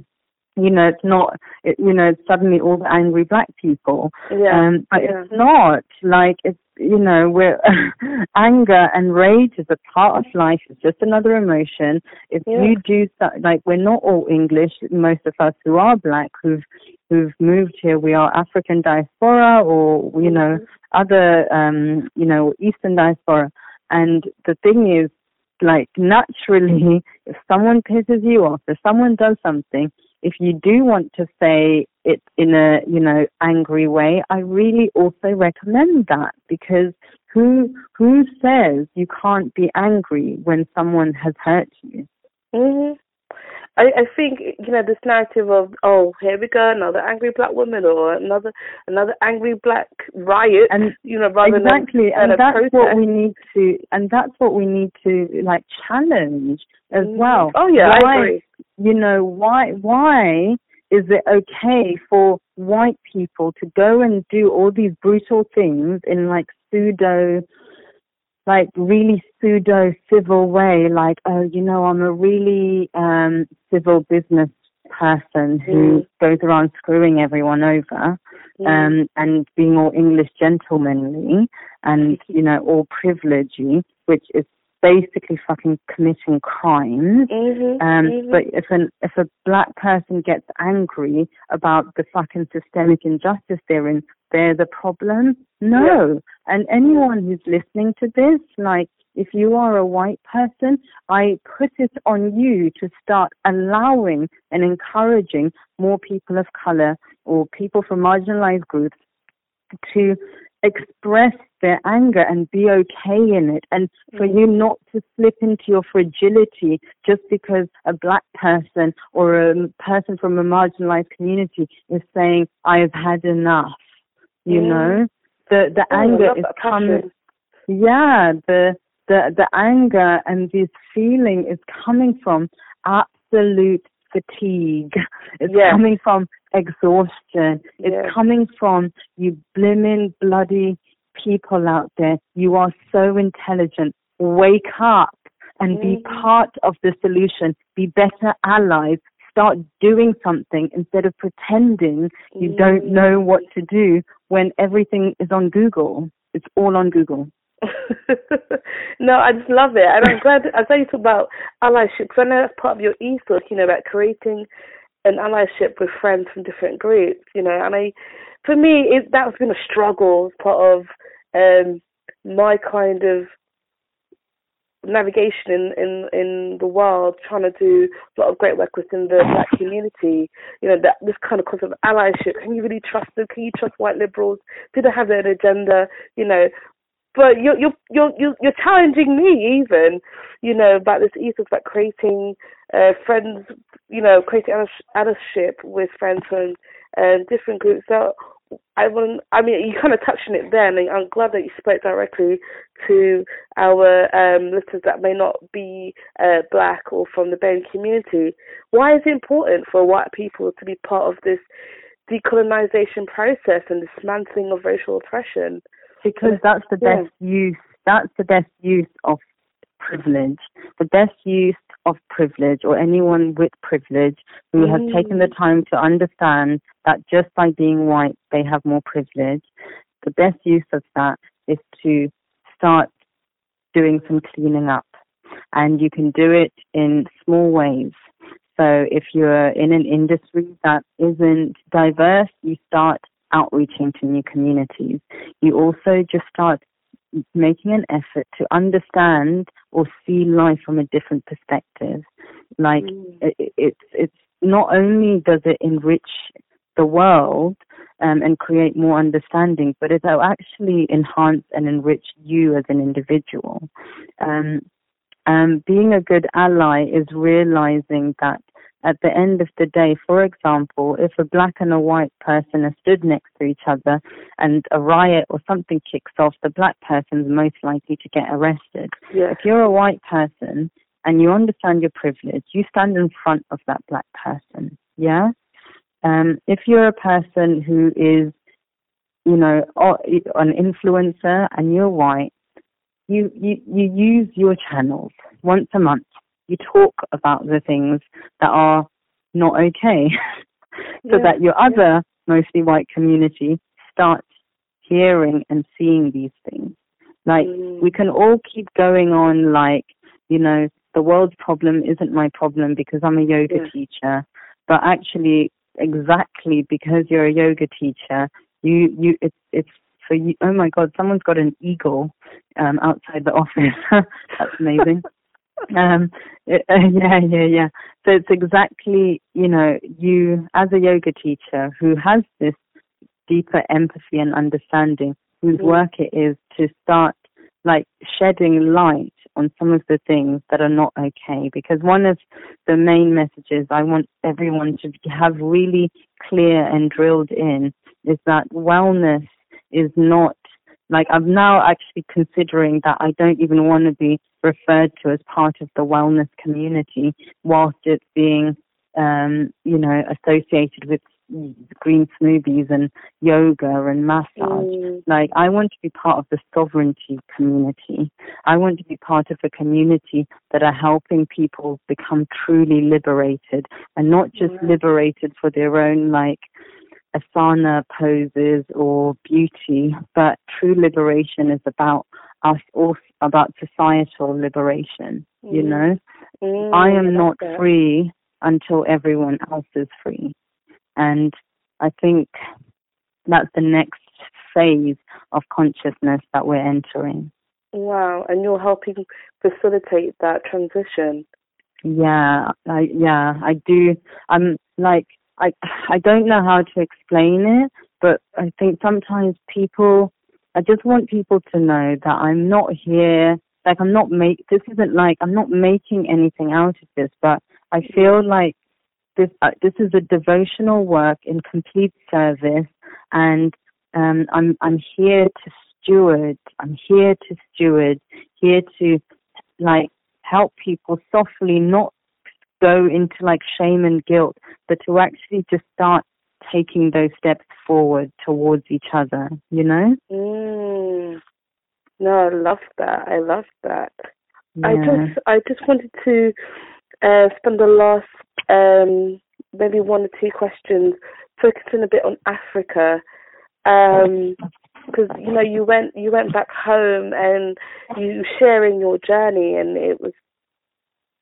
you know, it's not, it, you know, it's suddenly all the angry black people. Yeah, Um, but yeah. it's not like it's, you know, we're anger and rage is a part of life. It's just another emotion. If Yeah. you do like we're not all English. Most of us who are black who've who've moved here, we are African diaspora or you know other um you know Eastern diaspora. And the thing is, like naturally, if someone pisses you off, if someone does something, if you do want to say it in a you know angry way, I really also recommend that because who who says you can't be angry when someone has hurt you? hmm I, I think you know this narrative of oh here we go another angry black woman or another another angry black riot And you know rather exactly, than, and than that's protest. what we need to, and that's what we need to like challenge as Mhm. well. Oh yeah, Why- I agree. You know why why is it okay for white people to go and do all these brutal things in like pseudo like really pseudo civil way like oh you know i'm a really um civil business person who Mm. goes around screwing everyone over Mm. um and being all english gentlemanly and you know all privilegey which is basically fucking committing crimes Mhm, um, mhm. But if an if a black person gets angry about the fucking systemic injustice they're in, they're the problem. No. And anyone who's listening to this, like if you are a white person, I put it on you to start allowing and encouraging more people of color or people from marginalized groups to express their anger and be okay in it. And for you not to slip into your fragility just because a black person or a person from a marginalized community is saying I have had enough you Mm. know? The the Oh, anger is coming yeah the the the anger and this feeling is coming from absolute fatigue. It's Yes. coming from exhaustion it's coming from you blimmin' bloody people out there you are so intelligent wake up and be Mhm. part of the solution be better allies start doing something instead of pretending you don't Mm. know what to do when everything is on Google. It's all on Google. no, I just love it, and I'm glad. I know you talk about allyship because I know that's part of your ethos. You know, about creating an allyship with friends from different groups. You know, and I, for me, it, that's been a struggle part of um, my kind of navigation in, in in the world, trying to do a lot of great work within the black community. You know, that this kind of concept of allyship. Can you really trust them? Can you trust white liberals? Do they have own agenda? You know, but you're you're you're you're challenging me even, you know, about this ethos about creating uh, friends, you know, creating allyship with friends from um, different groups. So I want, I mean, you kind of touched on it then, and I'm glad that you spoke directly to our um, listeners that may not be uh, black or from the BAME community. Why is it important for white people to be part of this decolonization process and dismantling of racial oppression? Because that's the yeah. best use. That's the best use of privilege. The best use of privilege or anyone with privilege who mm. have taken the time to understand that just by being white they have more privilege. The best use of that is to start doing some cleaning up. And you can do it in small ways. So if you're in an industry that isn't diverse, you start outreaching to new communities. You also just start making an effort to understand or see life from a different perspective. Like mm. it, it's it's not only does it enrich the world um, and create more understanding, but it'll actually enhance and enrich you as an individual. Um, um, being a good ally is realizing that at the end of the day, for example, if a black and a white person are stood next to each other and a riot or something kicks off, the black person is most likely to get arrested. Yeah. If you're a white person and you understand your privilege, you stand in front of that black person. Yeah? Um, if you're a person who is, you know, an influencer and you're white, you, you, you use your channels once a month you talk about the things that are not okay so yeah. that your other mostly white community starts hearing and seeing these things. Like mm. we can all keep going on like, you know, the world's problem isn't my problem because I'm a yoga yeah. teacher. But actually exactly because you're a yoga teacher, you you it's it's for you oh my god, someone's got an eagle um outside the office. That's amazing um, yeah, yeah, yeah. So it's exactly, you know, you as a yoga teacher who has this deeper empathy and understanding, whose mm-hmm. work it is to start like shedding light on some of the things that are not okay. Because one of the main messages I want everyone to have really clear and drilled in is that wellness is not like I'm now actually considering that I don't even want to be referred to as part of the wellness community whilst it's being, um, you know, associated with green smoothies and yoga and massage. Mm. Like, I want to be part of the sovereignty community. I want to be part of a community that are helping people become truly liberated and not just mm. liberated for their own, like, asana poses or beauty, but true liberation is about us also about societal liberation, mm. you know? Mm, I am not free until everyone else is free. And I think that's the next phase of consciousness that we're entering. Wow, and you're helping facilitate that transition. Yeah, I yeah, I do. I'm like I I don't know how to explain it, but I think sometimes people I just want people to know that I'm not here like I'm not make this isn't like I'm not making anything out of this, but I feel like this uh, this is a devotional work in complete service and um I'm I'm here to steward. I'm here to steward, here to like help people softly, not go into like shame and guilt, but to actually just start taking those steps forward towards each other, you know? Mm. No, I love that. I love that. Yeah. I just I just wanted to uh, spend the last um, maybe one or two questions focusing a bit on Africa. Um, because you know you went you went back home and you sharing your journey and it was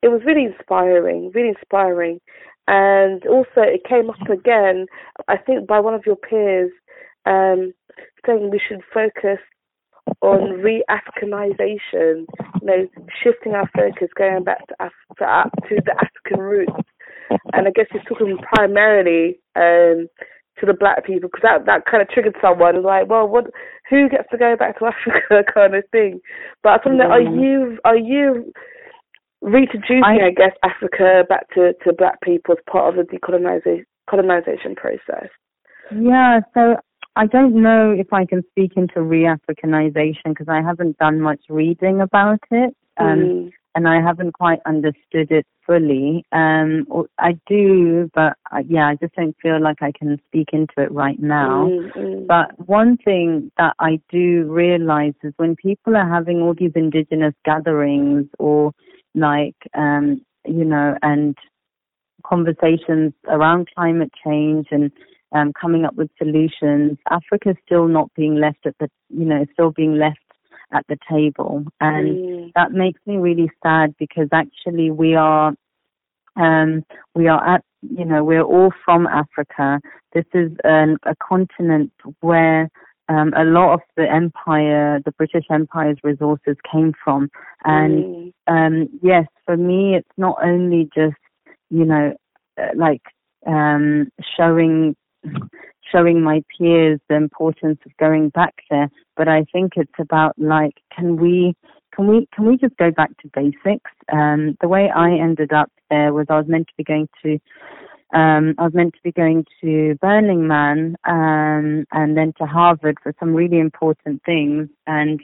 it was really inspiring, really inspiring. And also, it came up again, I think, by one of your peers, um, saying we should focus on re-Africanization, you know, shifting our focus, going back to, Af- to, to the African roots. And I guess he's talking primarily um, to the black people because that that kind of triggered someone like well what who gets to go back to Africa kind of thing but from yeah. are you are you reintroducing I, I, guess Africa back to to black people as part of the decolonization colonization process yeah so I don't know if I can speak into re-Africanization because I haven't done much reading about it. Um, mm and I haven't quite understood it fully. Um, I do, but uh, yeah, I just don't feel like I can speak into it right now. Mm-hmm. But one thing that I do realize is when people are having all these indigenous gatherings or like, um, you know, and conversations around climate change and um, coming up with solutions, Africa is still not being left at the, you know, still being left at the table. And mm. that makes me really sad because actually we are, um, we are at, you know, we're all from Africa. This is an, a continent where um, a lot of the empire, the British Empire's resources came from. And mm. um, yes, for me, it's not only just, you know, uh, like um, showing showing my peers the importance of going back there. But I think it's about like, can we, can we, can we just go back to basics? Um, the way I ended up there was I was meant to be going to, um, I was meant to be going to Burning Man, um, and then to Harvard for some really important things and,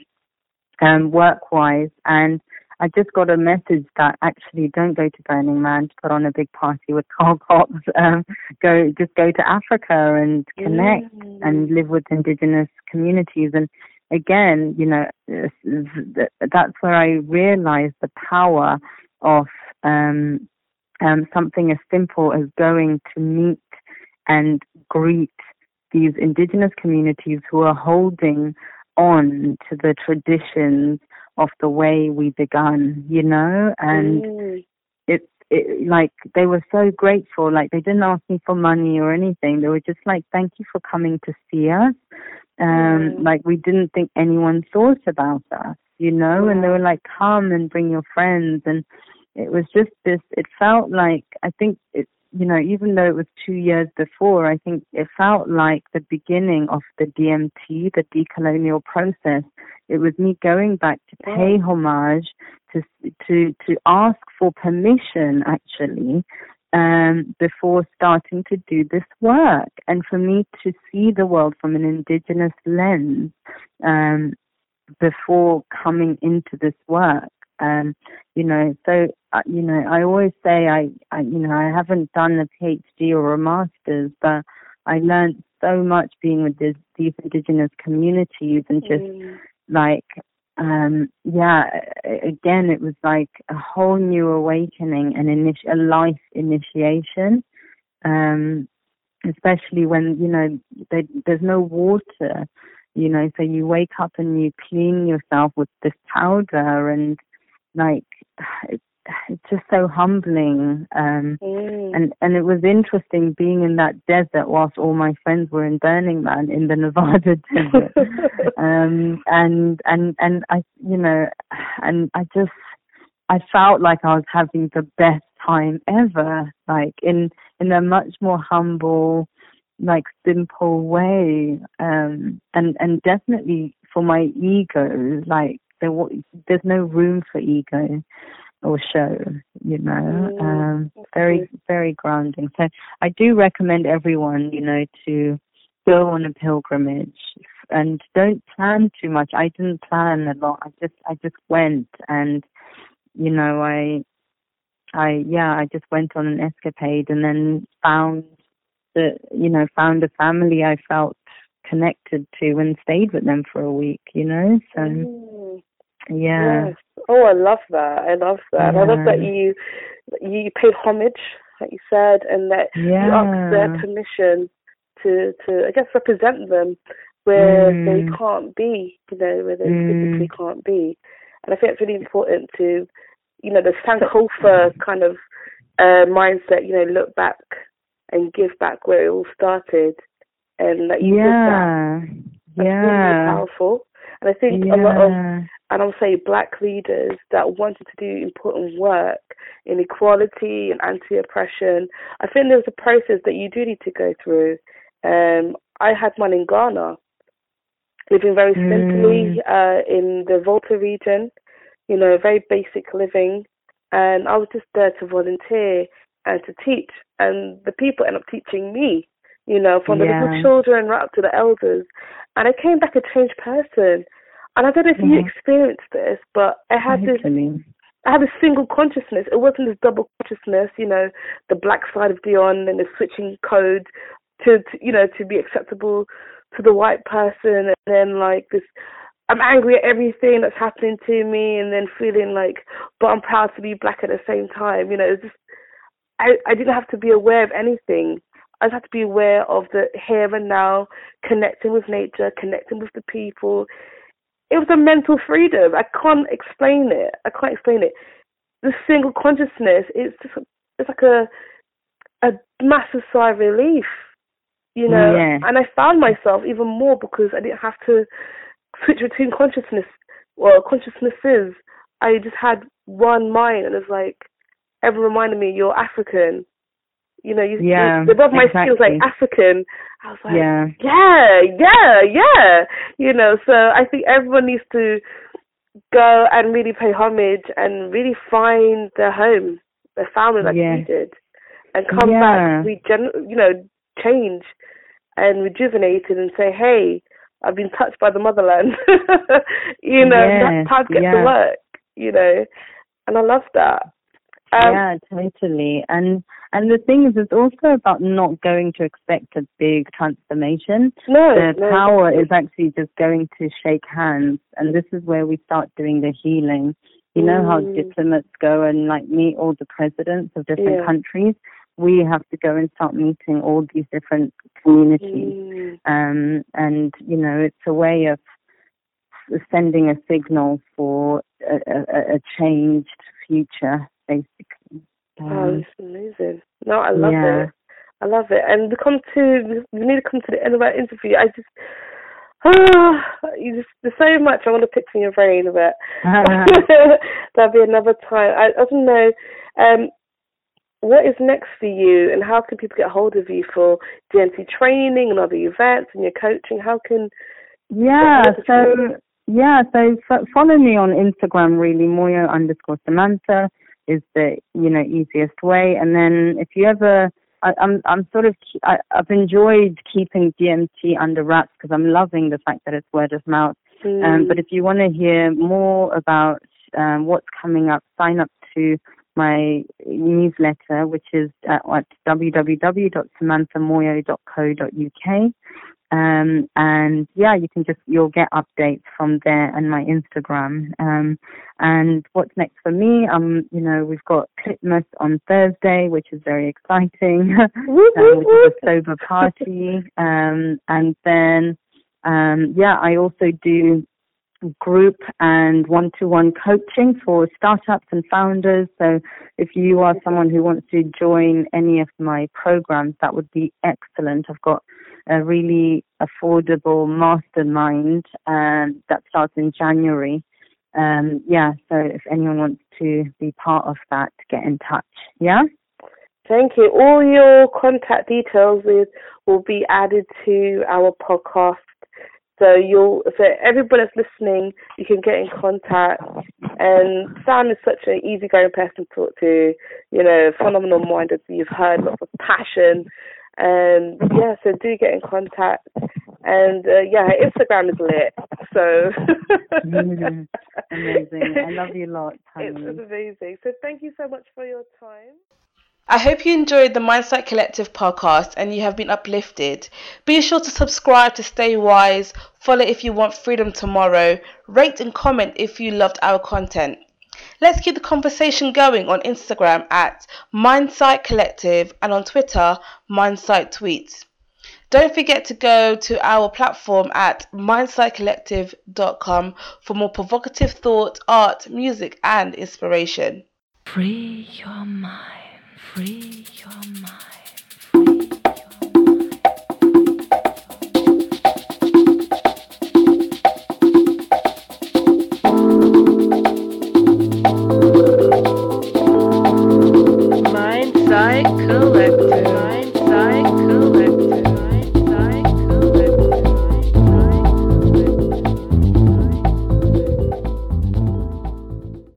um, work-wise. And I just got a message that actually don't go to Burning Man to put on a big party with Carl Cox. Um, go, just go to Africa and connect mm. and live with indigenous communities. And again, you know, that's where I realized the power of um, um, something as simple as going to meet and greet these indigenous communities who are holding on to the traditions of the way we began, you know, and mm. it's it, like they were so grateful. Like they didn't ask me for money or anything. They were just like, "Thank you for coming to see us." Um, mm. Like we didn't think anyone thought about us, you know, and they were like, "Come and bring your friends," and it was just this. It felt like I think it you know, even though it was two years before, I think it felt like the beginning of the DMT, the decolonial process. It was me going back to pay homage, to to to ask for permission, actually, um, before starting to do this work, and for me to see the world from an indigenous lens um, before coming into this work. Um, you know, so uh, you know, I always say I, I, you know, I haven't done a PhD or a master's, but I learned so much being with this, these indigenous communities and just mm. like, um, yeah, again, it was like a whole new awakening and initi- a life initiation. Um, especially when you know they, there's no water you know so you wake up and you clean yourself with this powder and like it's it's just so humbling um mm. and and it was interesting being in that desert whilst all my friends were in burning man in the nevada desert um and and and i you know and i just i felt like i was having the best time ever like in in a much more humble like simple way um and and definitely for my ego like there there's no room for ego or show, you know. Mm, um, very, very grounding. So I do recommend everyone, you know, to go on a pilgrimage and don't plan too much. I didn't plan a lot. I just, I just went and, you know, I, I, yeah, I just went on an escapade and then found the, you know, found a family I felt connected to and stayed with them for a week, you know. So, mm. Yeah. Yes. Oh, I love that. I love that. Yeah. I love that you you paid homage, like you said, and that yeah. you asked their permission to to I guess represent them where mm. they can't be, you know, where they mm. physically can't be. And I think it's really important to, you know, the Sankofa kind of uh, mindset, you know, look back and give back where it all started, and that you yeah. did that. That's yeah. really powerful. And I think yeah. a lot of and I'll say black leaders that wanted to do important work in equality and anti oppression. I think there's a process that you do need to go through Um, I had one in Ghana, living very simply uh, in the Volta region, you know, very basic living. And I was just there to volunteer and to teach. And the people end up teaching me, you know, from the Yeah. little children right up to the elders. And I came back a changed person. And I don't know if you experienced this, but I had this Totally. I had a single consciousness. It wasn't this double consciousness, you know, the black side of Dion and the switching code to, to you know, to be acceptable to the white person and then like this I'm angry at everything that's happening to me and then feeling like but I'm proud to be black at the same time. You know, it's just I, I didn't have to be aware of anything. I just had to be aware of the here and now, connecting with nature, connecting with the people. It was a mental freedom. I can't explain it. I can't explain it. The single consciousness, it's just it's like a a massive sigh of relief, you know. Yeah. And I found myself even more because I didn't have to switch between consciousness, well, consciousnesses. I just had one mind, and it's like ever reminded me, you're African. You know, you, Yeah, you, above my skin was like. African. I was like, Yeah. yeah, yeah, yeah. You know, so I think everyone needs to go and really pay homage and really find their home, their family like Yeah. you did, and come Yeah. back, regen- you know, change and rejuvenated and say, hey, I've been touched by the motherland. you know, Yeah, that's time to get yeah. to work. You know, and I love that. Um, yeah, totally. And and the thing is, it's also about not going to expect a big transformation. No, the no, power is actually just going to shake hands, and this is where we start doing the healing. You know how Mm. diplomats go and like meet all the presidents of different Yeah. countries. We have to go and start meeting all these different communities. Mm. um, and you know it's a way of sending a signal for a, a, a changed future, basically. Oh, Um, it's amazing. No, I love yeah. it. I love it. And we come to we need to come to the end of our interview. I just you just there's so much I want to pick from your brain, but there'll be another time. I, I don't know. Um, what is next for you, and how can people get hold of you for DMT training and other events and your coaching? How can yeah. So yeah. So f- follow me on Instagram. Really, Moyo underscore Samantha is the you know easiest way. And then if you ever I, I'm I'm sort of I, I've enjoyed keeping DMT under wraps because I'm loving the fact that it's word of mouth. Um, Mm. but if you want to hear more about um, what's coming up, sign up to my newsletter, which is at, at www.samanthamoyo.co.uk. Um, and yeah, you can just, you'll get updates from there and my Instagram. Um, and what's next for me? Um, you know, we've got Clipmas on Thursday, which is very exciting. Um, which is a sober party. Um, and then, um, yeah, I also do group and one-to-one coaching for startups and founders. So if you are someone who wants to join any of my programs, that would be excellent. I've got a really affordable mastermind um, that starts in January. Um, yeah, so if anyone wants to be part of that, get in touch. Yeah? Thank you. All your contact details will, be added to our podcast. So you'll so everybody that's listening, you can get in contact. And Sam is such an easygoing person to talk to, you know, phenomenal mind you've heard, lots of passion. And yeah, so do get in contact. And uh, yeah, her Instagram is lit. So Mhm. Amazing. I love you a lot, It's, honey. it's amazing. So thank you so much for your time. I hope you enjoyed the Mindsight Collective podcast and you have been uplifted. Be sure to subscribe to stay wise, follow if you want freedom tomorrow, rate and comment if you loved our content. Let's keep the conversation going on Instagram at Mindsight Collective and on Twitter, Mindsight Tweets. Don't forget to go to our platform at mindsightcollective.com for more provocative thought, art, music, and inspiration. Free your mind, free your mind. I collect.